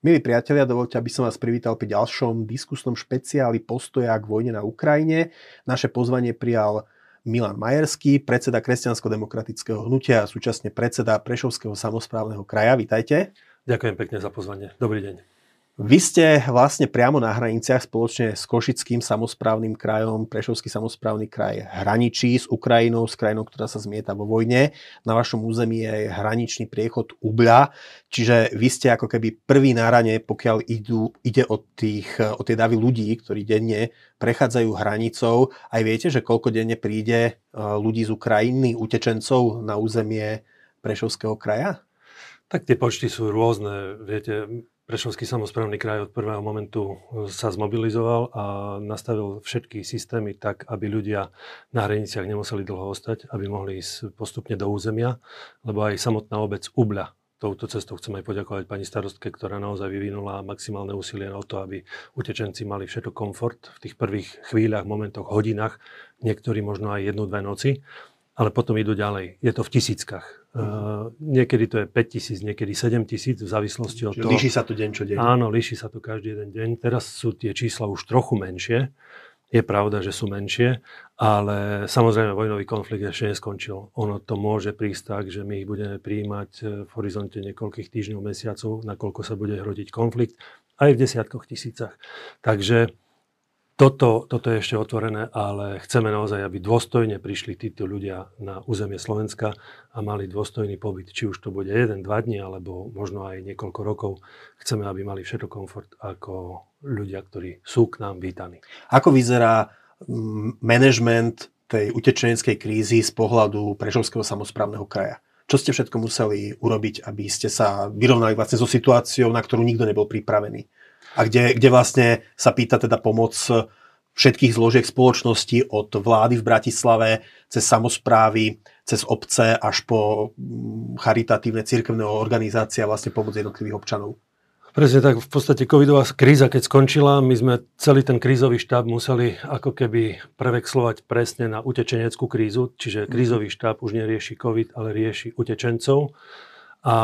Milí priatelia, dovolte, aby som vás privítal pri ďalšom diskusnom špeciáli postoja k vojne na Ukrajine. Naše pozvanie prijal Milan Majerský, predseda Kresťansko-demokratického hnutia a súčasne predseda Prešovského samozprávneho kraja. Vítajte. Ďakujem pekne za pozvanie. Dobrý deň. Vy ste vlastne priamo na hraniciach spoločne s Košickým samozprávnym krajom, Prešovský samozprávny kraj hraničí s Ukrajinou, s krajinou, ktorá sa zmieta vo vojne. Na vašom území je hraničný priechod Ubľa, čiže vy ste ako keby prvý na rane, pokiaľ idú, ide o, tých, o tie davy ľudí, ktorí denne prechádzajú hranicou. Aj viete, že koľko denne príde e, ľudí z Ukrajiny, utečencov na územie Prešovského kraja? Tak tie počty sú rôzne. Viete, Prešovský samozprávny kraj od prvého momentu e, sa zmobilizoval a nastavil všetky systémy tak, aby ľudia na hraniciach nemuseli dlho ostať, aby mohli ísť postupne do územia, lebo aj samotná obec Ubľa touto cestou chcem aj poďakovať pani starostke, ktorá naozaj vyvinula maximálne úsilie na to, aby utečenci mali všetko komfort v tých prvých chvíľach, momentoch, hodinách, niektorí možno aj jednu, dve noci ale potom idú ďalej. Je to v tisíckach. Uh, niekedy to je 5 tisíc, niekedy 7 tisíc, v závislosti od toho. Líši sa to deň čo deň. Áno, líši sa to každý jeden deň. Teraz sú tie čísla už trochu menšie. Je pravda, že sú menšie, ale samozrejme vojnový konflikt ešte neskončil. Ono to môže prísť tak, že my ich budeme prijímať eh, v horizonte niekoľkých týždňov, mesiacov, nakoľko sa bude hrodiť konflikt, aj v desiatkoch tisícach. Takže toto, toto je ešte otvorené, ale chceme naozaj, aby dôstojne prišli títo ľudia na územie Slovenska a mali dôstojný pobyt. Či už to bude jeden, dva dní, alebo možno aj niekoľko rokov. Chceme, aby mali všetko komfort ako ľudia, ktorí sú k nám vítaní. Ako vyzerá mm, management tej utečeneckej krízy z pohľadu Prešovského samozprávneho kraja? Čo ste všetko museli urobiť, aby ste sa vyrovnali vlastne so situáciou, na ktorú nikto nebol pripravený? A kde, kde vlastne sa pýta teda pomoc všetkých zložiek spoločnosti od vlády v Bratislave cez samozprávy, cez obce až po mm, charitatívne cirkevné organizácie a vlastne pomoc jednotlivých občanov. Presne tak, v podstate covidová kríza, keď skončila, my sme celý ten krízový štáb museli ako keby prevexlovať presne na utečeneckú krízu, čiže krízový štáb už nerieši covid, ale rieši utečencov. A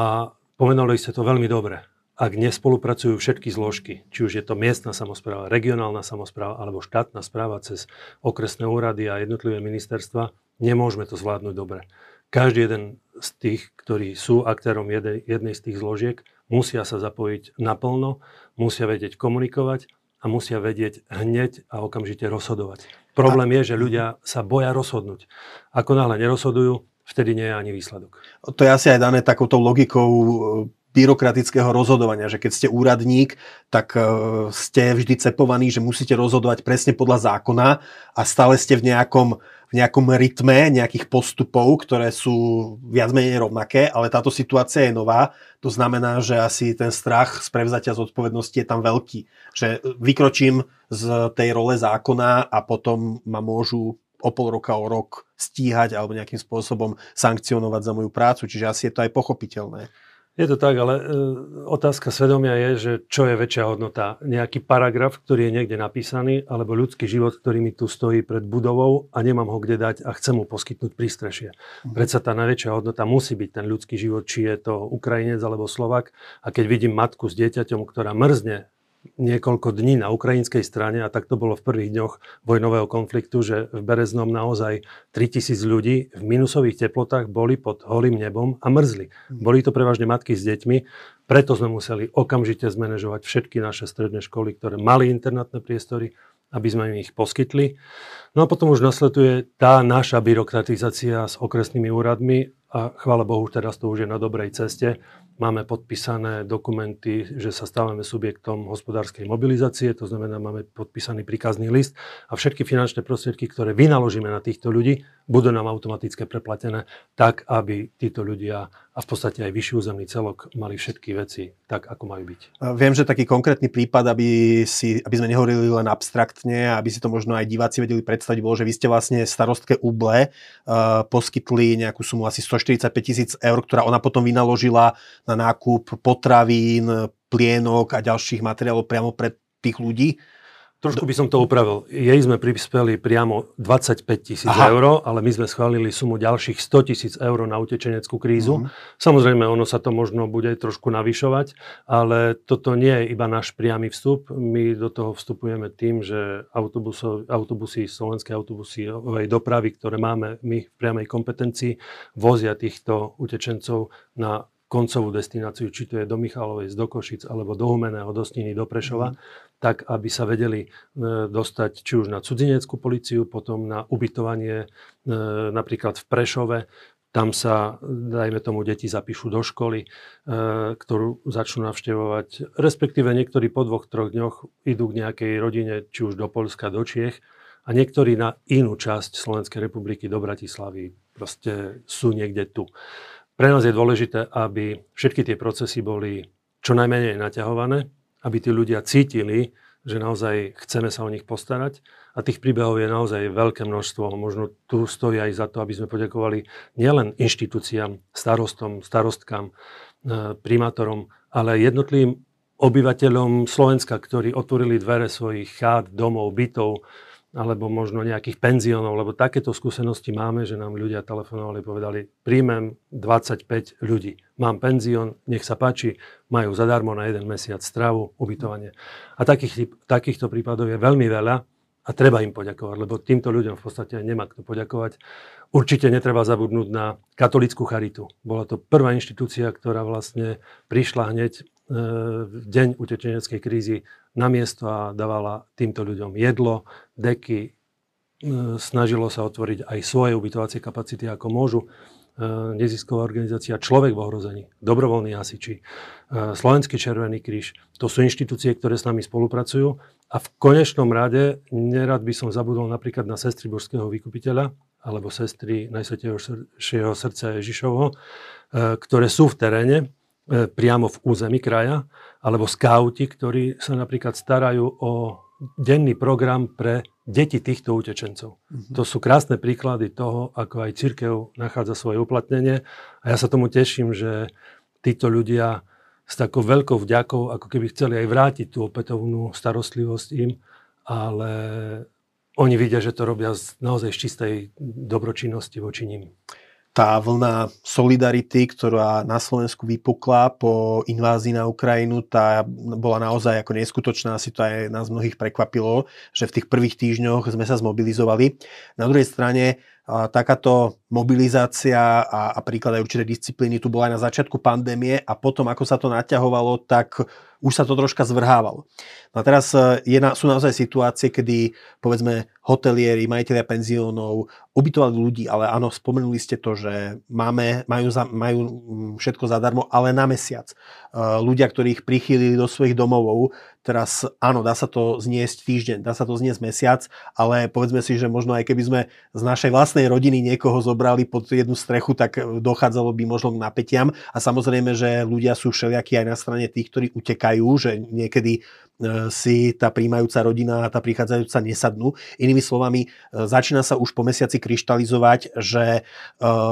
pomenovali ste to veľmi dobre ak nespolupracujú všetky zložky, či už je to miestna samozpráva, regionálna samozpráva alebo štátna správa cez okresné úrady a jednotlivé ministerstva, nemôžeme to zvládnuť dobre. Každý jeden z tých, ktorí sú aktérom jednej, jednej z tých zložiek, musia sa zapojiť naplno, musia vedieť komunikovať a musia vedieť hneď a okamžite rozhodovať. Problém je, že ľudia sa boja rozhodnúť. Ako náhle nerozhodujú, vtedy nie je ani výsledok. To je asi aj dané takouto logikou byrokratického rozhodovania, že keď ste úradník, tak e, ste vždy cepovaní, že musíte rozhodovať presne podľa zákona a stále ste v nejakom, v nejakom rytme nejakých postupov, ktoré sú viac menej rovnaké, ale táto situácia je nová. To znamená, že asi ten strach z prevzatia zodpovednosti je tam veľký. Že vykročím z tej role zákona a potom ma môžu o pol roka, o rok stíhať alebo nejakým spôsobom sankcionovať za moju prácu. Čiže asi je to aj pochopiteľné. Je to tak, ale e, otázka svedomia je, že čo je väčšia hodnota. Nejaký paragraf, ktorý je niekde napísaný, alebo ľudský život, ktorý mi tu stojí pred budovou a nemám ho kde dať a chcem mu poskytnúť prístrešie. Mhm. Predsa tá najväčšia hodnota musí byť ten ľudský život, či je to Ukrajinec alebo Slovak. A keď vidím matku s dieťaťom, ktorá mrzne niekoľko dní na ukrajinskej strane, a tak to bolo v prvých dňoch vojnového konfliktu, že v Bereznom naozaj 3000 ľudí v minusových teplotách boli pod holým nebom a mrzli. Mhm. Boli to prevažne matky s deťmi, preto sme museli okamžite zmanéžovať všetky naše stredné školy, ktoré mali internátne priestory, aby sme im ich poskytli. No a potom už nasleduje tá naša byrokratizácia s okresnými úradmi a chvála Bohu, teraz to už je na dobrej ceste Máme podpísané dokumenty, že sa stávame subjektom hospodárskej mobilizácie, to znamená, máme podpísaný príkazný list a všetky finančné prostriedky, ktoré vynaložíme na týchto ľudí, budú nám automaticky preplatené tak, aby títo ľudia a v podstate aj vyšší územný celok mali všetky veci tak, ako majú byť. Viem, že taký konkrétny prípad, aby, si, aby sme nehovorili len abstraktne, aby si to možno aj diváci vedeli predstaviť, bolo, že vy ste vlastne starostke Uble uh, poskytli nejakú sumu asi 145 tisíc eur, ktorá ona potom vynaložila na nákup potravín, plienok a ďalších materiálov priamo pre tých ľudí. Trošku by som to upravil. Jej sme prispeli priamo 25 tisíc eur, ale my sme schválili sumu ďalších 100 tisíc eur na utečeneckú krízu. Uh-huh. Samozrejme, ono sa to možno bude trošku navyšovať, ale toto nie je iba náš priamy vstup. My do toho vstupujeme tým, že autobusy, slovenské autobusovej dopravy, ktoré máme my v priamej kompetencii, vozia týchto utečencov na koncovú destináciu, či to je do Michalovej, z Dokošic, alebo do Humeného, do Sniny, do Prešova, mm. tak aby sa vedeli e, dostať či už na cudzineckú policiu, potom na ubytovanie e, napríklad v Prešove, tam sa, dajme tomu, deti zapíšu do školy, e, ktorú začnú navštevovať. Respektíve niektorí po dvoch, troch dňoch idú k nejakej rodine, či už do Polska, do Čiech a niektorí na inú časť Slovenskej republiky, do Bratislavy. Proste sú niekde tu. Pre nás je dôležité, aby všetky tie procesy boli čo najmenej naťahované, aby tí ľudia cítili, že naozaj chceme sa o nich postarať. A tých príbehov je naozaj veľké množstvo. Možno tu stojí aj za to, aby sme poďakovali nielen inštitúciám, starostom, starostkám, e, primátorom, ale jednotlivým obyvateľom Slovenska, ktorí otvorili dvere svojich chát, domov, bytov, alebo možno nejakých penziónov, lebo takéto skúsenosti máme, že nám ľudia telefonovali, povedali, príjmem 25 ľudí, mám penzión, nech sa páči, majú zadarmo na jeden mesiac stravu, ubytovanie. A takých, takýchto prípadov je veľmi veľa a treba im poďakovať, lebo týmto ľuďom v podstate nemá kto poďakovať. Určite netreba zabudnúť na katolickú charitu. Bola to prvá inštitúcia, ktorá vlastne prišla hneď v deň utečeneckej krízy na miesto a dávala týmto ľuďom jedlo, deky, snažilo sa otvoriť aj svoje ubytovacie kapacity, ako môžu. Nezisková organizácia Človek v ohrození, dobrovoľní hasiči, Slovenský Červený kríž. To sú inštitúcie, ktoré s nami spolupracujú a v konečnom rade nerad by som zabudol napríklad na sestry Božského vykupiteľa alebo sestry Najsvetejšieho srdca Ježišovho, ktoré sú v teréne E, priamo v území kraja, alebo skauti, ktorí sa napríklad starajú o denný program pre deti týchto utečencov. Mm-hmm. To sú krásne príklady toho, ako aj církev nachádza svoje uplatnenie a ja sa tomu teším, že títo ľudia s takou veľkou vďakou, ako keby chceli aj vrátiť tú opätovnú starostlivosť im, ale oni vidia, že to robia z, naozaj z čistej dobročinnosti voči nim tá vlna solidarity, ktorá na Slovensku vypukla po invázii na Ukrajinu, tá bola naozaj ako neskutočná. Asi to aj nás mnohých prekvapilo, že v tých prvých týždňoch sme sa zmobilizovali. Na druhej strane takáto mobilizácia a, a príklad aj určité disciplíny tu bola aj na začiatku pandémie a potom, ako sa to naťahovalo, tak už sa to troška zvrhávalo. No a teraz e, je na, sú naozaj situácie, kedy povedzme hotelieri, majiteľia penziónov ubytovali ľudí, ale áno, spomenuli ste to, že máme, majú, za, majú všetko zadarmo, ale na mesiac. Uh, ľudia, ktorí ich prichýlili do svojich domovov, teraz áno, dá sa to zniesť týždeň, dá sa to zniesť mesiac, ale povedzme si, že možno aj keby sme z našej vlastnej rodiny niekoho zobrali pod jednu strechu, tak dochádzalo by možno k napätiam. A samozrejme, že ľudia sú všelijakí aj na strane tých, ktorí utekajú, že niekedy E, si tá príjmajúca rodina a tá prichádzajúca nesadnú. Inými slovami, e, začína sa už po mesiaci kryštalizovať, že e,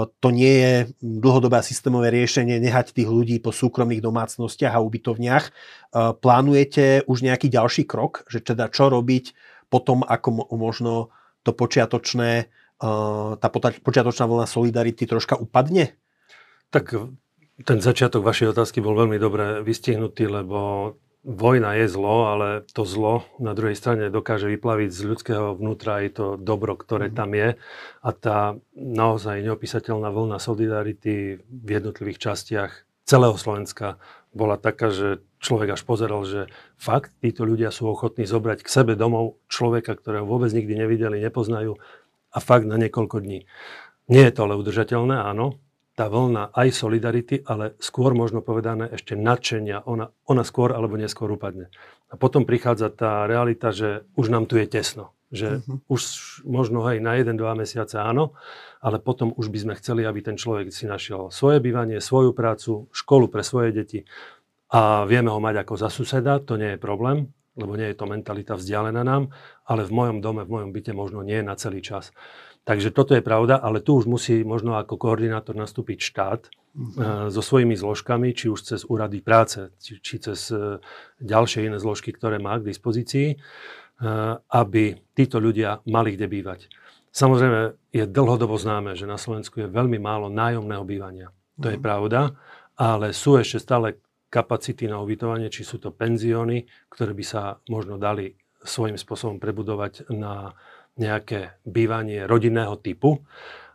to nie je dlhodobé systémové riešenie nehať tých ľudí po súkromných domácnostiach a ubytovniach. Plánujete už nejaký ďalší krok, že teda čo robiť potom, ako možno to počiatočné, tá počiatočná vlna solidarity troška upadne? Tak ten začiatok vašej otázky bol veľmi dobre vystihnutý, lebo vojna je zlo, ale to zlo na druhej strane dokáže vyplaviť z ľudského vnútra aj to dobro, ktoré mhm. tam je. A tá naozaj neopísateľná vlna solidarity v jednotlivých častiach celého Slovenska bola taká, že človek až pozeral, že fakt títo ľudia sú ochotní zobrať k sebe domov človeka, ktorého vôbec nikdy nevideli, nepoznajú a fakt na niekoľko dní. Nie je to ale udržateľné, áno, tá vlna aj solidarity, ale skôr možno povedané ešte nadšenia, ona, ona skôr alebo neskôr upadne. A potom prichádza tá realita, že už nám tu je tesno. Že uh-huh. už možno aj na jeden, dva mesiace áno, ale potom už by sme chceli, aby ten človek si našiel svoje bývanie, svoju prácu, školu pre svoje deti a vieme ho mať ako za suseda, to nie je problém, lebo nie je to mentalita vzdialená nám, ale v mojom dome, v mojom byte možno nie na celý čas. Takže toto je pravda, ale tu už musí možno ako koordinátor nastúpiť štát uh-huh. so svojimi zložkami, či už cez úrady práce, či, či cez uh, ďalšie iné zložky, ktoré má k dispozícii. aby títo ľudia mali kde bývať. Samozrejme, je dlhodobo známe, že na Slovensku je veľmi málo nájomného bývania. To je mhm. pravda, ale sú ešte stále kapacity na ubytovanie, či sú to penzióny, ktoré by sa možno dali svojím spôsobom prebudovať na nejaké bývanie rodinného typu.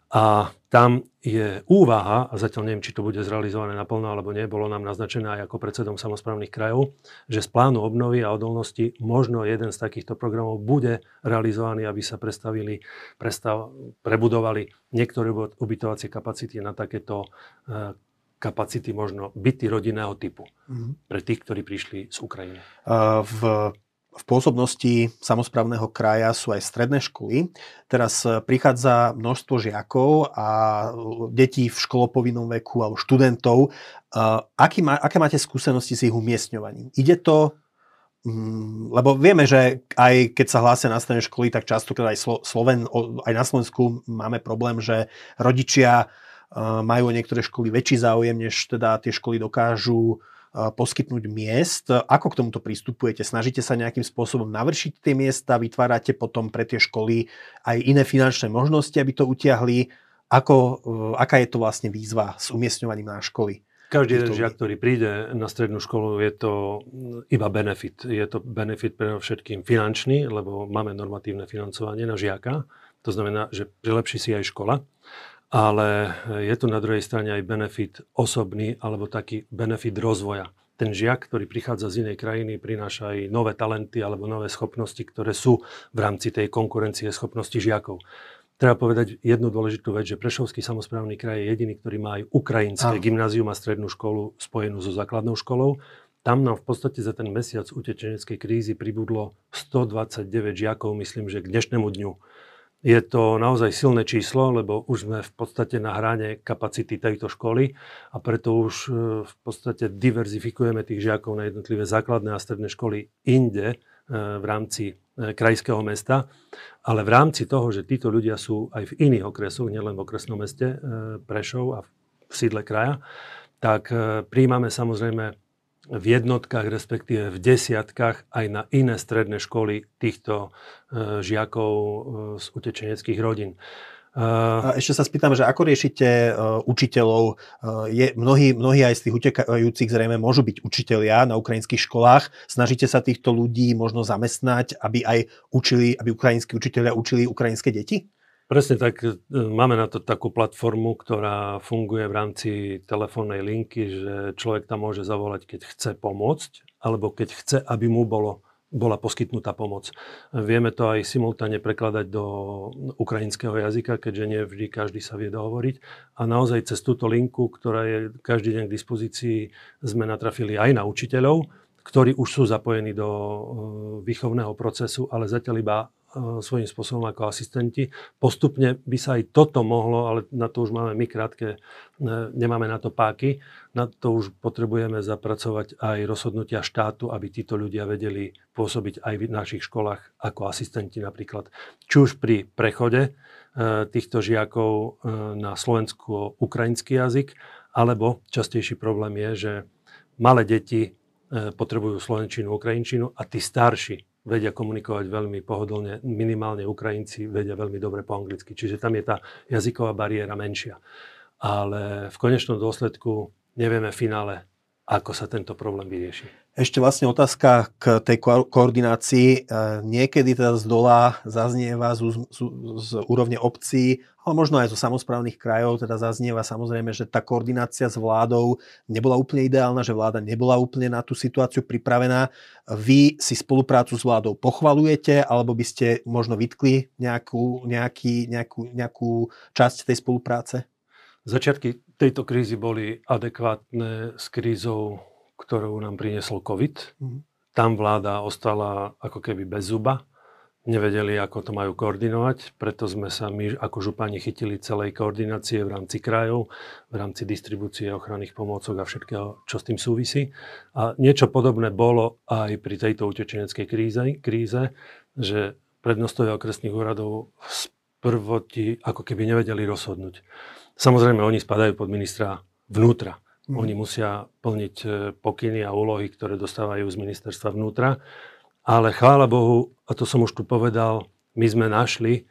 A tam je úvaha, a zatiaľ neviem, či to bude zrealizované naplno alebo nie, bolo nám naznačené aj ako predsedom samozprávnych krajov, že z plánu obnovy a odolnosti možno jeden z takýchto programov bude realizovaný, aby sa prestavili, prestav, prebudovali niektoré ubytovacie kapacity na takéto e, kapacity možno byty rodinného typu mm-hmm. pre tých, ktorí prišli z Ukrajiny. V v pôsobnosti samozprávneho kraja sú aj stredné školy. Teraz e, prichádza množstvo žiakov a e, detí v školopovinnom veku alebo študentov. E, aký má, aké máte skúsenosti s ich umiestňovaním? Ide to mm, lebo vieme, že aj keď sa hlásia na stredné školy, tak častokrát aj, Sloven, aj na Slovensku máme problém, že rodičia majú o niektoré školy väčší záujem, než teda tie školy dokážu poskytnúť miest. Ako k tomuto pristupujete? Snažíte sa nejakým spôsobom navršiť tie miesta? Vytvárate potom pre tie školy aj iné finančné možnosti, aby to utiahli? Ako, e, aká je to vlastne výzva s umiestňovaním na školy? Každý jeden žiak, ktorý príde na strednú školu, je to iba benefit. Je to benefit pre všetkým finančný, lebo máme normatívne financovanie na žiaka. To znamená, že prilepší si aj škola ale je tu na druhej strane aj benefit osobný alebo taký benefit rozvoja. Ten žiak, ktorý prichádza z inej krajiny, prináša aj nové talenty alebo nové schopnosti, ktoré sú v rámci tej konkurencie schopnosti žiakov. Treba povedať jednu dôležitú vec, že Prešovský samozprávny kraj je jediný, ktorý má aj ukrajinské ah. gymnázium a strednú školu spojenú so základnou školou. Tam nám v podstate za ten mesiac utečeneckej krízy pribudlo 129 žiakov, myslím, že k dnešnému dňu je to naozaj silné číslo, lebo už sme v podstate na hrane kapacity tejto školy a preto už e, v podstate diverzifikujeme tých žiakov na jednotlivé základné a stredné školy inde e, v rámci e, krajského mesta, ale v rámci toho, že títo ľudia sú aj v iných okresoch, nielen v okresnom meste Prešov a v sídle kraja, tak príjmame samozrejme v jednotkách, respektíve v desiatkách aj na iné stredné školy týchto e, žiakov e, z utečeneckých rodín. E, a ešte sa spýtam, že ako riešite učiteľov? Je, mnohí, mnohí aj z tých utekajúcich zrejme môžu byť učitelia na ukrajinských školách. Snažíte sa týchto ľudí možno zamestnať, aby aj učili, aby ukrajinskí učiteľia učili ukrajinské deti? Presne tak. E, máme na to takú platformu, ktorá funguje v rámci telefónnej linky, že človek tam môže zavolať, keď chce pomôcť, alebo keď chce, aby mu bolo, bola poskytnutá pomoc. Vieme to aj simultáne prekladať do ukrajinského jazyka, keďže nie vždy každý sa vie dohovoriť. A naozaj cez túto linku, ktorá je každý deň k dispozícii, sme natrafili aj na učiteľov, ktorí už sú zapojení do e, výchovného procesu, ale zatiaľ iba svojím spôsobom ako asistenti. Postupne by sa aj toto mohlo, ale na to už máme my krátke, e, nemáme na to páky, na to už potrebujeme zapracovať aj rozhodnutia štátu, aby títo ľudia vedeli pôsobiť aj v našich školách ako asistenti napríklad. Či už pri prechode e, týchto žiakov na slovensko-ukrajinský jazyk, alebo častejší problém je, že malé deti potrebujú slovenčinu, ukrajinčinu a tí starší vedia komunikovať veľmi pohodlne, minimálne Ukrajinci vedia veľmi dobre po anglicky. Čiže tam je tá jazyková bariéra menšia. Ale v konečnom dôsledku nevieme v finále, ako sa tento problém vyrieši. Ešte vlastne otázka k tej ko- koordinácii. E, niekedy teda z dola zaznieva z, z, z úrovne obcí, ale možno aj zo samozprávnych krajov, teda zaznieva samozrejme, že tá koordinácia s vládou nebola úplne ideálna, že vláda nebola úplne na tú situáciu pripravená. Vy si spoluprácu s vládou pochvalujete, alebo by ste možno vytkli nejakú, nejaký, nejakú, nejakú časť tej spolupráce? Začiatky tejto krízy boli adekvátne s krízou ktorú nám priniesol COVID. Mm. Tam vláda ostala ako keby bez zuba. Nevedeli, ako to majú koordinovať, preto sme sa my ako župani chytili celej koordinácie v rámci krajov, v rámci distribúcie ochranných pomôcok a všetkého, čo s tým súvisí. A niečo podobné bolo aj pri tejto utečeneckej kríze, kríze že prednostovia okresných úradov z prvoti ako keby nevedeli rozhodnúť. Samozrejme, oni spadajú pod ministra vnútra. Mm. Oni musia plniť e, pokyny a úlohy, ktoré dostávajú z ministerstva vnútra. Ale chvála Bohu, a to som už tu povedal, my sme našli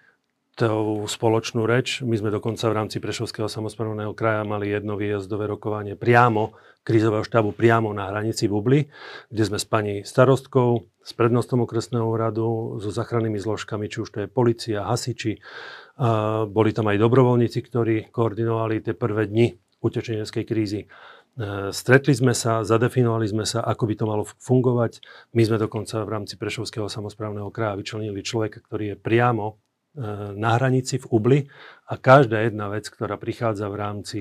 tú spoločnú reč. My sme dokonca v rámci Prešovského samozprávneho kraja mali jedno výjazdové rokovanie priamo, krízového štábu priamo na hranici Bubly, kde sme s pani starostkou, s prednostom okresného úradu, so zachrannými zložkami, či už to je policia, hasiči. Boli tam aj dobrovoľníci, ktorí koordinovali tie prvé dni utečeneckej krízy. E, stretli sme sa, zadefinovali sme sa, ako by to malo fungovať. My sme dokonca v rámci Prešovského samozprávneho kraja vyčlenili človeka, ktorý je priamo E, na hranici v Ubli a každá jedna vec, ktorá prichádza v rámci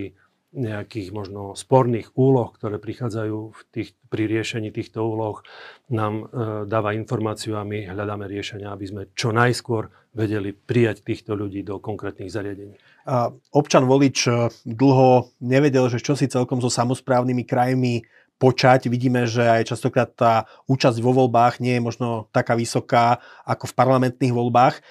nejakých možno sporných úloh, ktoré prichádzajú v tých, pri riešení týchto úloh, nám e, dáva informáciu a my hľadáme riešenia, aby sme čo najskôr vedeli prijať týchto ľudí do konkrétnych zariadení. A občan volič e, dlho nevedel, že čo si celkom so samozprávnymi krajmi počať. Vidíme, že aj častokrát tá účasť vo voľbách nie je možno taká vysoká ako v parlamentných voľbách.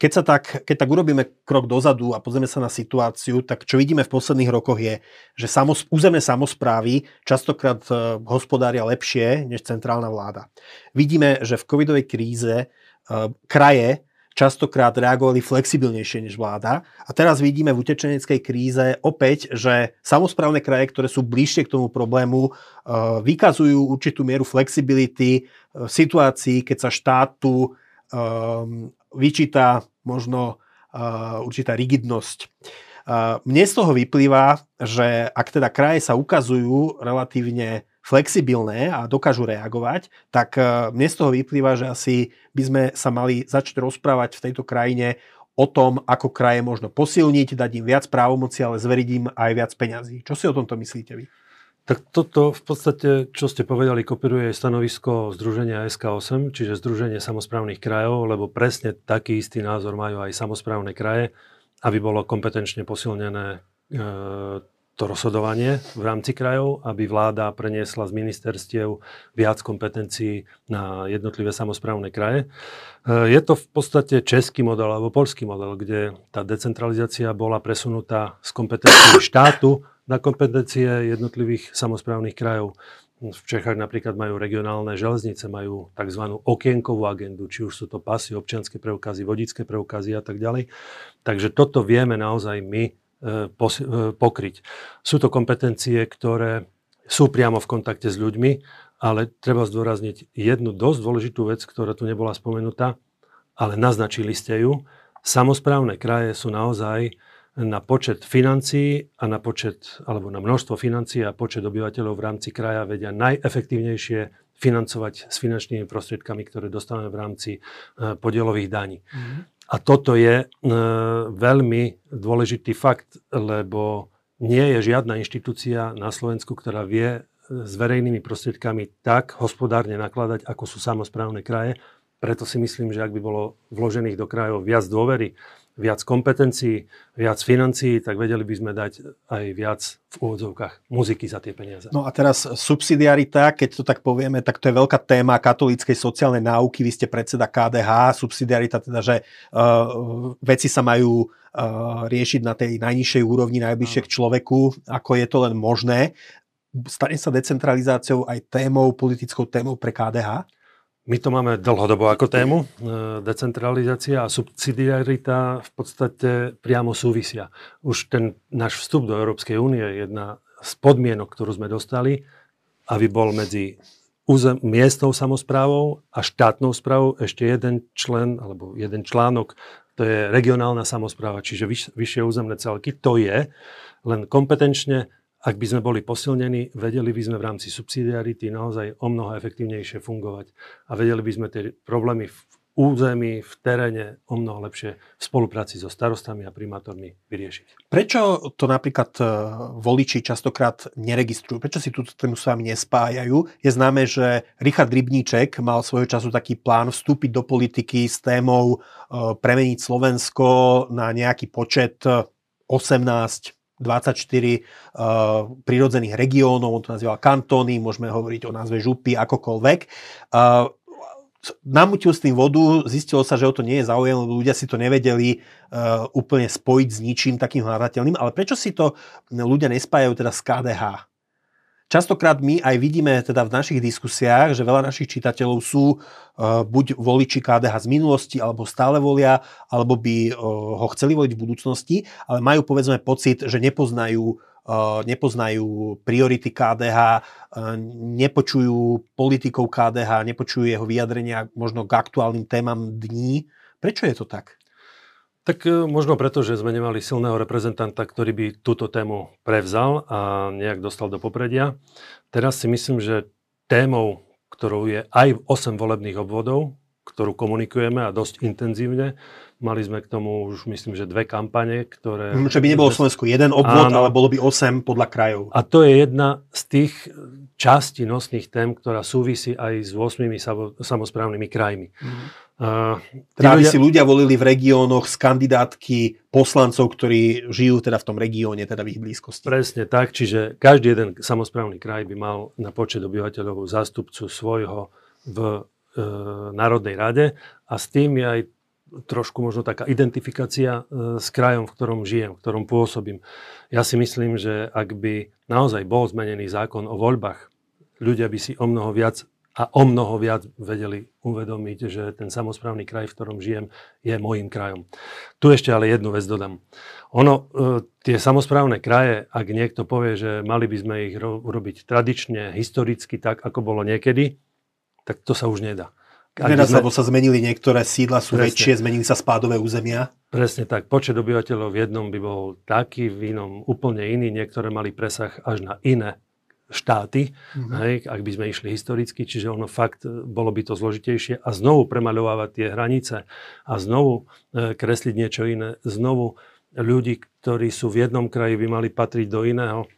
Keď, sa tak, keď tak urobíme krok dozadu a pozrieme sa na situáciu, tak čo vidíme v posledných rokoch je, že samos, územné samozprávy častokrát e, hospodária lepšie než centrálna vláda. Vidíme, že v covidovej kríze e, kraje častokrát reagovali flexibilnejšie než vláda. A teraz vidíme v utečeneckej kríze opäť, že samozprávne kraje, ktoré sú bližšie k tomu problému, e, vykazujú určitú mieru flexibility v situácii, keď sa štátu vyčíta možno uh, určitá rigidnosť. Uh, mne z toho vyplýva, že ak teda kraje sa ukazujú relatívne flexibilné a dokážu reagovať, tak uh, mne z toho vyplýva, že asi by sme sa mali začať rozprávať v tejto krajine o tom, ako kraje možno posilniť, dať im viac právomoci, ale zveriť im aj viac peňazí. Čo si o tomto myslíte vy? Tak toto v podstate, čo ste povedali, kopíruje stanovisko Združenia SK8, čiže Združenie samozprávnych krajov, lebo presne taký istý názor majú aj samozprávne kraje, aby bolo kompetenčne posilnené e, to rozhodovanie v rámci krajov, aby vláda preniesla z ministerstiev viac kompetencií na jednotlivé samozprávne kraje. E, je to v podstate český model alebo polský model, kde tá decentralizácia bola presunutá z kompetencií štátu na kompetencie jednotlivých samozprávnych krajov. V Čechách napríklad majú regionálne železnice, majú tzv. okienkovú agendu, či už sú to pasy, občianske preukazy, vodické preukazy a tak ďalej. Takže toto vieme naozaj my e, e, pokryť. Sú to kompetencie, ktoré sú priamo v kontakte s ľuďmi, ale treba zdôrazniť jednu dosť dôležitú vec, ktorá tu nebola spomenutá, ale naznačili ste ju. Samozprávne kraje sú naozaj na počet financií a na počet, alebo na množstvo financií a počet obyvateľov v rámci kraja vedia najefektívnejšie financovať s finančnými prostriedkami, ktoré dostávame v rámci e, podielových daní. Mm-hmm. A toto je e, veľmi dôležitý fakt, lebo nie je žiadna inštitúcia na Slovensku, ktorá vie e, s verejnými prostriedkami tak hospodárne nakladať, ako sú samozprávne kraje. Preto si myslím, že ak by bolo vložených do krajov viac dôvery, viac kompetencií, viac financií, tak vedeli by sme dať aj viac v úvodzovkách muziky za tie peniaze. No a teraz subsidiarita, keď to tak povieme, tak to je veľká téma katolíckej sociálnej náuky. Vy ste predseda KDH, subsidiarita teda, že uh, veci sa majú uh, riešiť na tej najnižšej úrovni, najbližšie k človeku, ako je to len možné. Stane sa decentralizáciou aj témou, politickou témou pre KDH? My to máme dlhodobo ako tému. E, decentralizácia a subsidiarita v podstate priamo súvisia. Už ten náš vstup do Európskej únie je jedna z podmienok, ktorú sme dostali, aby bol medzi územ, miestnou samozprávou a štátnou správou ešte jeden člen alebo jeden článok, to je regionálna samozpráva, čiže vyš, vyššie územné celky. To je len kompetenčne ak by sme boli posilnení, vedeli by sme v rámci subsidiarity naozaj o mnoho efektívnejšie fungovať a vedeli by sme tie problémy v území, v teréne o mnoho lepšie v spolupráci so starostami a primátormi vyriešiť. Prečo to napríklad e, voliči častokrát neregistrujú? Prečo si túto tému s vami nespájajú? Je známe, že Richard Rybníček mal svojho času taký plán vstúpiť do politiky s témou e, premeniť Slovensko na nejaký počet 18 e, 24 uh, prirodzených regiónov, on to nazýval kantóny, môžeme hovoriť o názve župy, akokoľvek. Uh, namutil s tým vodu, zistilo sa, že o to nie je záujem, lebo ľudia si to nevedeli uh, úplne spojiť s ničím takým hľadateľným, ale prečo si to ľudia nespájajú teda s KDH? Častokrát my aj vidíme teda v našich diskusiách, že veľa našich čitateľov sú uh, buď voliči KDH z minulosti, alebo stále volia, alebo by uh, ho chceli voliť v budúcnosti, ale majú povedzme pocit, že nepoznajú uh, nepoznajú priority KDH, nepočujú politikov KDH, nepočujú jeho vyjadrenia možno k aktuálnym témam dní. Prečo je to tak? Tak e, možno preto, že sme nemali silného reprezentanta, ktorý by túto tému prevzal a nejak dostal do popredia. Teraz si myslím, že témou, ktorou je aj 8 volebných obvodov, ktorú komunikujeme a dosť intenzívne. Mali sme k tomu už myslím, že dve kampane, ktoré... Hm, že by nebolo Slovensku jeden obvod, áno, ale bolo by 8 podľa krajov. A to je jedna z tých častí nosných tém, ktorá súvisí aj s 8 samozprávnymi krajmi. Mm. Teda ľudia... si ľudia volili v regiónoch z kandidátky poslancov, ktorí žijú teda v tom regióne, teda v ich blízkosti. Presne tak, čiže každý jeden samozprávny kraj by mal na počet obyvateľov zástupcu svojho v e, Národnej rade a s tým je aj trošku možno taká identifikácia e, s krajom, v ktorom žijem, v ktorom pôsobím. Ja si myslím, že ak by naozaj bol zmenený zákon o voľbách, ľudia by si o mnoho viac a o mnoho viac vedeli uvedomiť, že ten samozprávny kraj, v ktorom žijem, je môjim krajom. Tu ešte ale jednu vec dodám. Ono, e, tie samozprávne kraje, ak niekto povie, že mali by sme ich ro- robiť tradične, historicky, tak ako bolo niekedy, tak to sa už nedá. Nedá sa, lebo sa zmenili niektoré sídla, sú Presne. väčšie, zmenili sa spádové územia. Presne tak. Počet obyvateľov v jednom by bol taký, v inom úplne iný. Niektoré mali presah až na iné štáty, mm-hmm. hej, ak by sme išli historicky, čiže ono fakt e, bolo by to zložitejšie a znovu premaľovávať tie hranice a znovu e, kresliť niečo iné, znovu ľudí, ktorí sú v jednom kraji, by mali patriť do iného,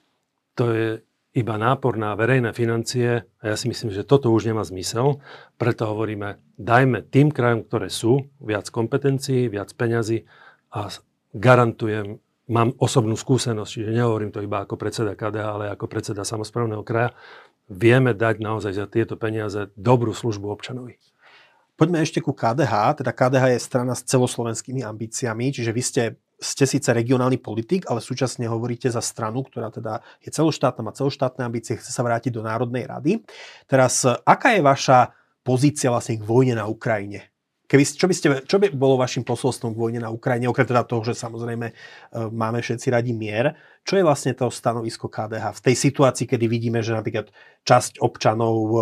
to je iba nápor na verejné financie a ja si myslím, že toto už nemá zmysel, preto hovoríme, dajme tým krajom, ktoré sú, viac kompetencií, viac peňazí a garantujem mám osobnú skúsenosť, čiže nehovorím to iba ako predseda KDH, ale ako predseda samozprávneho kraja, vieme dať naozaj za tieto peniaze dobrú službu občanovi. Poďme ešte ku KDH. Teda KDH je strana s celoslovenskými ambíciami, čiže vy ste, ste síce regionálny politik, ale súčasne hovoríte za stranu, ktorá teda je celoštátna, má celoštátne ambície, chce sa vrátiť do Národnej rady. Teraz, aká je vaša pozícia vlastne k vojne na Ukrajine? Keby, čo, by ste, čo by bolo vašim posolstvom k vojne na Ukrajine, okrem teda toho, že samozrejme e, máme všetci radi mier, čo je vlastne to stanovisko KDH v tej situácii, kedy vidíme, že napríklad časť občanov e,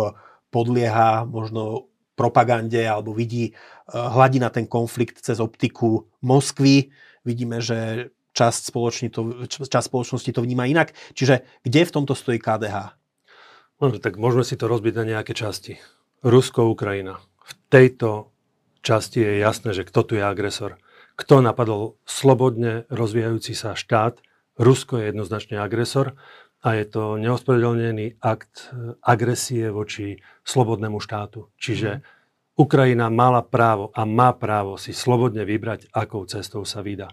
podlieha možno propagande alebo vidí, e, hladí ten konflikt cez optiku Moskvy, vidíme, že časť, to, časť spoločnosti to vníma inak. Čiže kde v tomto stojí KDH? No, tak môžeme si to rozbiť na nejaké časti. Rusko, Ukrajina. V tejto časti je jasné, že kto tu je agresor. Kto napadol slobodne rozvíjajúci sa štát. Rusko je jednoznačne agresor a je to neospravedlnený akt e, agresie voči slobodnému štátu. Čiže mm. Ukrajina mala právo a má právo si slobodne vybrať, akou cestou sa vydá.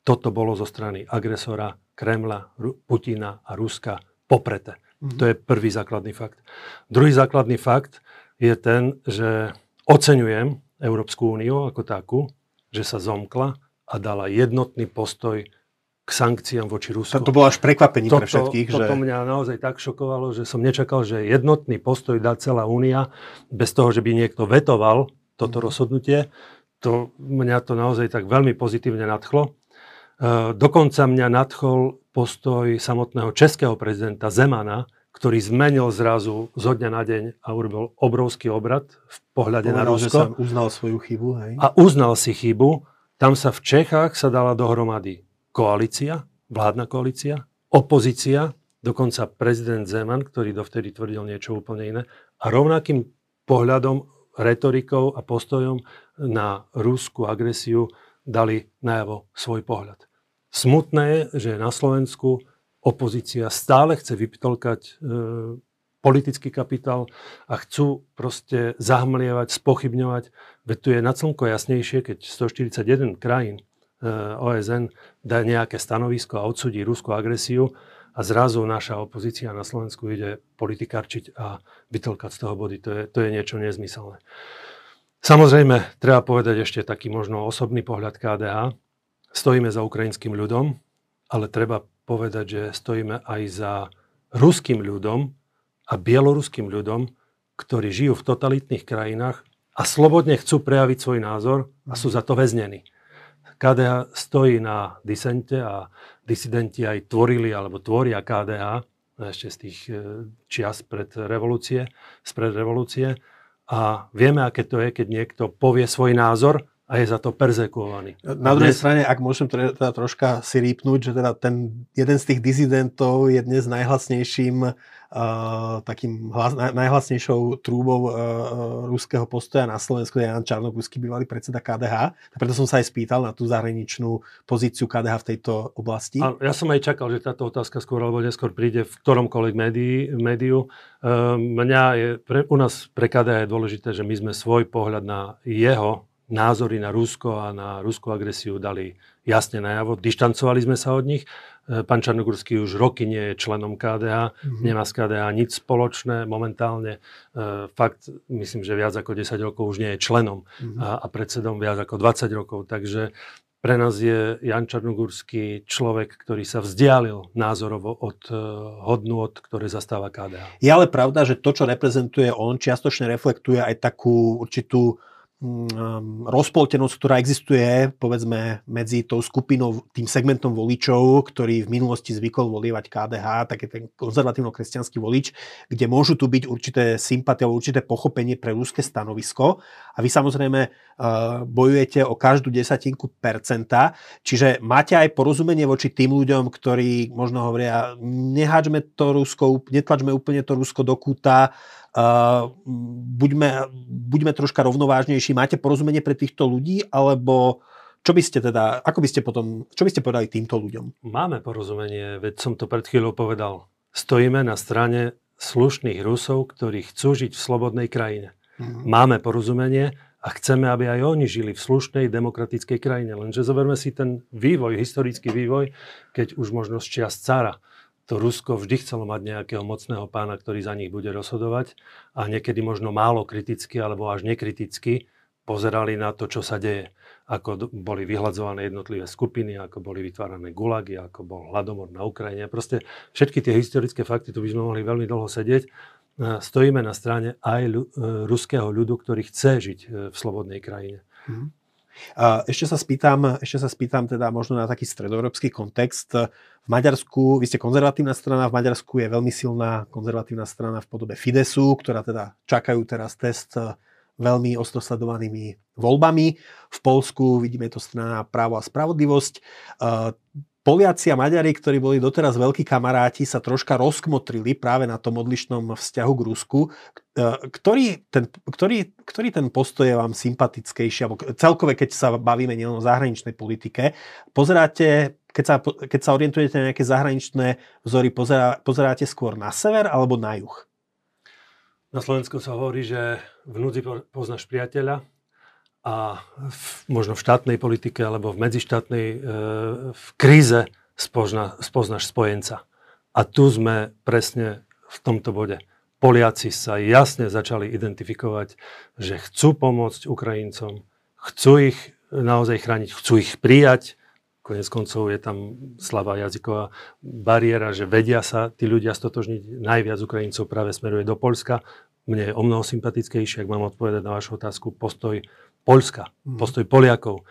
Toto bolo zo strany agresora Kremla, Putina a Ruska poprete. Mm. To je prvý základný fakt. Druhý základný fakt je ten, že oceňujem Európsku úniu ako takú, že sa zomkla a dala jednotný postoj k sankciám voči Rusku. To bolo až prekvapenie toto, pre všetkých. Toto že... mňa naozaj tak šokovalo, že som nečakal, že jednotný postoj dá celá únia bez toho, že by niekto vetoval toto mm. rozhodnutie. To, mňa to naozaj tak veľmi pozitívne nadchlo. E, dokonca mňa nadchol postoj samotného českého prezidenta Zemana, ktorý zmenil zrazu zo dňa na deň a urobil obrovský obrad v pohľade Povedal, na Rusko. Že sa uznal svoju chybu. Hej. A uznal si chybu. Tam sa v Čechách sa dala dohromady koalícia, vládna koalícia, opozícia, dokonca prezident Zeman, ktorý dovtedy tvrdil niečo úplne iné. A rovnakým pohľadom, retorikou a postojom na rúskú agresiu dali najavo svoj pohľad. Smutné je, že na Slovensku opozícia stále chce vyptolkať e, politický kapitál a chcú proste zahmlievať, spochybňovať. Veď tu je na slnko jasnejšie, keď 141 krajín e, OSN dá nejaké stanovisko a odsudí ruskú agresiu a zrazu naša opozícia na Slovensku ide politikarčiť a vytlkať z toho body. To je, to je niečo nezmyselné. Samozrejme, treba povedať ešte taký možno osobný pohľad KDH. Stojíme za ukrajinským ľudom, ale treba povedať, že stojíme aj za ruským ľudom a bieloruským ľudom, ktorí žijú v totalitných krajinách a slobodne chcú prejaviť svoj názor a sú za to väznení. KDH stojí na disente a disidenti aj tvorili alebo tvoria KDH ešte z tých e, čias pred revolúcie, spred revolúcie. A vieme, aké to je, keď niekto povie svoj názor a je za to perzekuovaný. Na druhej dnes... strane, ak môžem teda troška si rýpnúť, že teda ten jeden z tých dizidentov je dnes najhlasnejším uh, takým hlas, najhlasnejšou trúbou uh, ruského postoja na Slovensku je Jan Čarnogórsky, bývalý predseda KDH. Preto som sa aj spýtal na tú zahraničnú pozíciu KDH v tejto oblasti. A ja som aj čakal, že táto otázka skôr alebo neskôr príde v ktoromkoľvek médii, médiu. Uh, mňa je, pre, u nás pre KDH je dôležité, že my sme svoj pohľad na jeho názory na Rusko a na ruskú agresiu dali jasne najavo. Dištancovali sme sa od nich. E, pán Čarnogurský už roky nie je členom KDH, mm-hmm. nemá z KDH nič spoločné momentálne. E, fakt, myslím, že viac ako 10 rokov už nie je členom mm-hmm. a, a predsedom viac ako 20 rokov. Takže pre nás je Jan Čarnogurský človek, ktorý sa vzdialil názorovo od uh, hodnôt, ktoré zastáva KDH. Je ale pravda, že to, čo reprezentuje on, čiastočne reflektuje aj takú určitú rozpoltenosť, ktorá existuje povedzme medzi tou skupinou, tým segmentom voličov, ktorý v minulosti zvykol volievať KDH, taký ten konzervatívno-kresťanský volič, kde môžu tu byť určité sympatie alebo určité pochopenie pre ruské stanovisko. A vy samozrejme uh, bojujete o každú desatinku percenta, čiže máte aj porozumenie voči tým ľuďom, ktorí možno hovoria, neháčme to Rusko, netlačme úplne to Rusko do kúta, Uh, buďme, buďme troška rovnovážnejší. Máte porozumenie pre týchto ľudí, alebo čo by ste teda, ako by ste potom, čo by ste povedali týmto ľuďom? Máme porozumenie, veď som to pred chvíľou povedal. Stojíme na strane slušných Rusov, ktorí chcú žiť v slobodnej krajine. Mm. Máme porozumenie a chceme, aby aj oni žili v slušnej demokratickej krajine. Lenže zoberme si ten vývoj, historický vývoj, keď už možno z čias cara to Rusko vždy chcelo mať nejakého mocného pána, ktorý za nich bude rozhodovať a niekedy možno málo kriticky alebo až nekriticky pozerali na to, čo sa deje. Ako boli vyhľadzované jednotlivé skupiny, ako boli vytvárané gulagy, ako bol hladomor na Ukrajine. Proste všetky tie historické fakty, tu by sme mohli veľmi dlho sedieť. Stojíme na strane aj e, ruského ľudu, ktorý chce žiť e, v slobodnej krajine. Mm. Ešte sa spýtam, ešte sa spýtam teda možno na taký stredoeurópsky kontext. V Maďarsku, vy ste konzervatívna strana, v Maďarsku je veľmi silná konzervatívna strana v podobe Fidesu, ktorá teda čakajú teraz test veľmi ostrosledovanými voľbami. V Polsku vidíme to strana Právo a spravodlivosť. Poliaci a Maďari, ktorí boli doteraz veľkí kamaráti, sa troška rozkmotrili práve na tom odlišnom vzťahu k Rusku. E, ktorý ten, ktorý, ktorý ten postoj je vám sympatickejší, alebo celkové, keď sa bavíme nielen o zahraničnej politike, pozeráte, keď sa, keď sa orientujete na nejaké zahraničné vzory, pozerá, pozeráte skôr na sever alebo na juh? Na Slovensku sa hovorí, že v núdzi poznáš priateľa, a v, možno v štátnej politike alebo v medzištátnej e, v kríze spozna, spoznáš spojenca. A tu sme presne v tomto bode. Poliaci sa jasne začali identifikovať, že chcú pomôcť Ukrajincom, chcú ich naozaj chrániť, chcú ich prijať. Konec koncov je tam slabá jazyková bariéra, že vedia sa tí ľudia stotožniť. Najviac Ukrajincov práve smeruje do Polska. Mne je o mnoho sympatickejšie, ak mám odpovedať na vašu otázku, postoj Polska, mm. postoj Poliakov.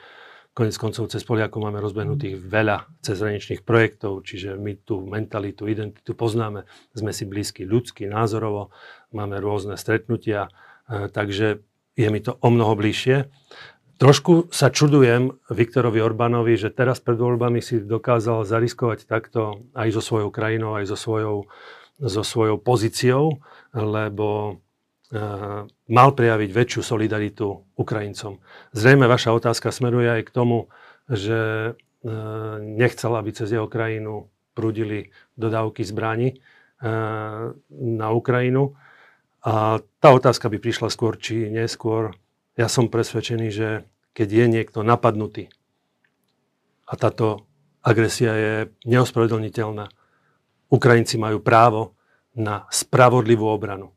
Konec koncov cez Poliakov máme rozbehnutých veľa cezhraničných projektov, čiže my tú mentalitu, identitu poznáme, sme si blízki ľudsky, názorovo, máme rôzne stretnutia, e, takže je mi to o mnoho bližšie. Trošku sa čudujem Viktorovi Orbánovi, že teraz pred voľbami si dokázal zariskovať takto aj so svojou krajinou, aj so svojou, so svojou pozíciou, lebo mal prejaviť väčšiu solidaritu Ukrajincom. Zrejme vaša otázka smeruje aj k tomu, že eh, nechcel, aby cez jeho krajinu prúdili dodávky zbraní eh, na Ukrajinu. A tá otázka by prišla skôr či neskôr. Ja som presvedčený, že keď je niekto napadnutý a táto agresia je neospravedlniteľná, Ukrajinci majú právo na spravodlivú obranu.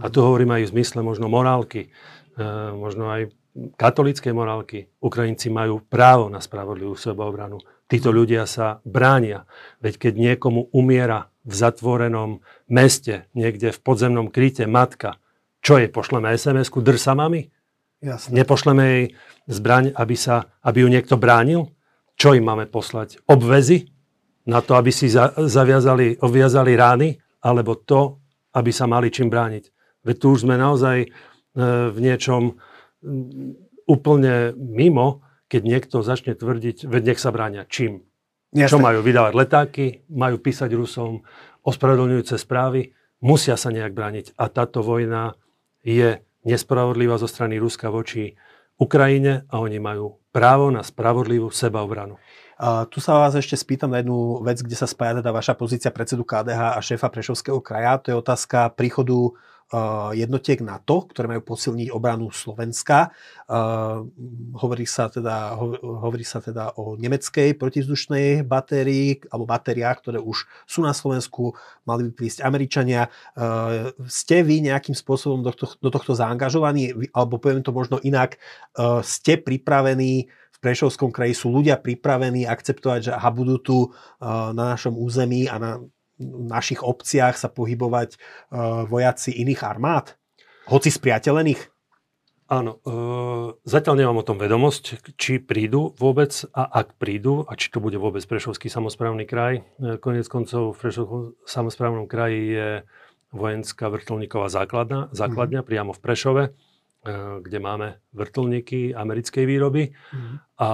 A tu hovorím aj v zmysle možno morálky, e, možno aj katolíckej morálky. Ukrajinci majú právo na spravodlivú sebaobranu. Títo ľudia sa bránia. Veď keď niekomu umiera v zatvorenom meste, niekde v podzemnom kryte matka, čo jej pošleme SMS-ku drsamami? Jasne. Nepošleme jej zbraň, aby, sa, aby ju niekto bránil? Čo im máme poslať? Obvezy? Na to, aby si za, zaviazali, obviazali rány? Alebo to, aby sa mali čím brániť? Veď tu už sme naozaj e, v niečom úplne mimo, keď niekto začne tvrdiť, veď nech sa bráňa čím. Jasne. Čo majú vydávať letáky, majú písať Rusom ospravedlňujúce správy, musia sa nejak brániť. A táto vojna je nespravodlivá zo strany Ruska voči Ukrajine a oni majú právo na spravodlivú sebaobranu. Uh, tu sa vás ešte spýtam na jednu vec, kde sa spája teda vaša pozícia predsedu KDH a šéfa Prešovského kraja. To je otázka príchodu jednotiek NATO, ktoré majú posilniť obranu Slovenska. Uh, hovorí, sa teda, hovorí sa teda o nemeckej protizdušnej batérii alebo batériách, ktoré už sú na Slovensku, mali by prísť Američania. Uh, ste vy nejakým spôsobom do, tohto, do tohto zaangažovaní, alebo poviem to možno inak, ste pripravení v Prešovskom kraji, sú ľudia pripravení akceptovať, že aha, budú tu na našom území a na našich obciach sa pohybovať uh, vojaci iných armád? Hoci spriateľených? Áno, e, zatiaľ nemám o tom vedomosť, či prídu vôbec a ak prídu a či to bude vôbec Prešovský samozprávny kraj. E, konec koncov v Prešovskom samozprávnom kraji je vojenská vrtulníková základňa, základňa mm. priamo v Prešove, e, kde máme vrtulníky americkej výroby. Mm. A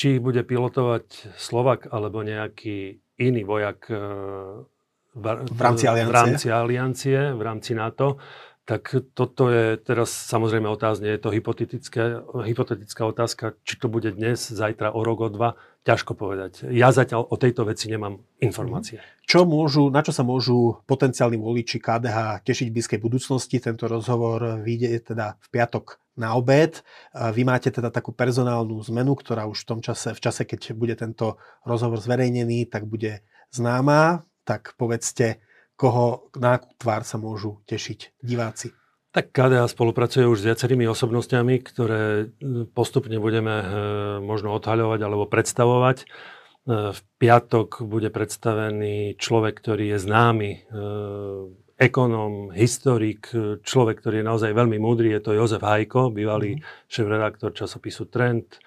či ich bude pilotovať Slovak alebo nejaký iný vojak e, v, rámci aliancie, v rámci, aliancie, v rámci NATO, tak toto je teraz samozrejme otázne, je to hypotetická otázka, či to bude dnes, zajtra, o rok, o dva, ťažko povedať. Ja zatiaľ o tejto veci nemám informácie. Mhm. Čo môžu, na čo sa môžu potenciálni voliči KDH tešiť v blízkej budúcnosti? Tento rozhovor vyjde teda v piatok na obed. Vy máte teda takú personálnu zmenu, ktorá už v tom čase, v čase, keď bude tento rozhovor zverejnený, tak bude známa. Tak povedzte, koho, na akú tvár sa môžu tešiť diváci? Tak KDA spolupracuje už s viacerými osobnostiami, ktoré e, postupne budeme e, možno odhaľovať alebo predstavovať. E, v piatok bude predstavený človek, ktorý je známy, ekonom, historik, človek, ktorý je naozaj veľmi múdry, je to Jozef Hajko, bývalý mm. šéf-redaktor časopisu Trend,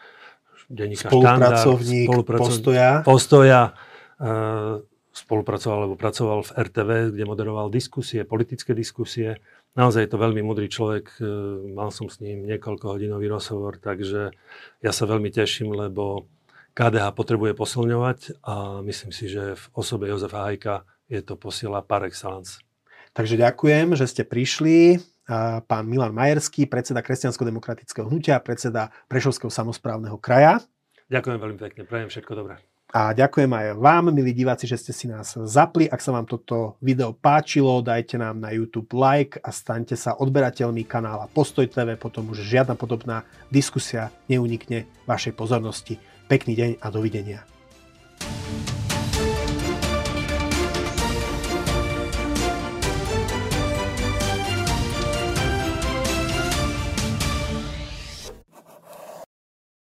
denníka Spolupracovník Štandard, Postoja. Postoja spolupracoval alebo pracoval v RTV, kde moderoval diskusie, politické diskusie. Naozaj je to veľmi mudrý človek, e, mal som s ním niekoľko hodinový rozhovor, takže ja sa veľmi teším, lebo KDH potrebuje posilňovať a myslím si, že v osobe Jozefa Hajka je to posiela par excellence. Takže ďakujem, že ste prišli. Pán Milan Majerský, predseda Kresťansko-demokratického hnutia, predseda Prešovského samozprávneho kraja. Ďakujem veľmi pekne, prajem všetko dobré. A ďakujem aj vám, milí diváci, že ste si nás zapli. Ak sa vám toto video páčilo, dajte nám na YouTube like a staňte sa odberateľmi kanála Postoj TV, potom už žiadna podobná diskusia neunikne vašej pozornosti. Pekný deň a dovidenia.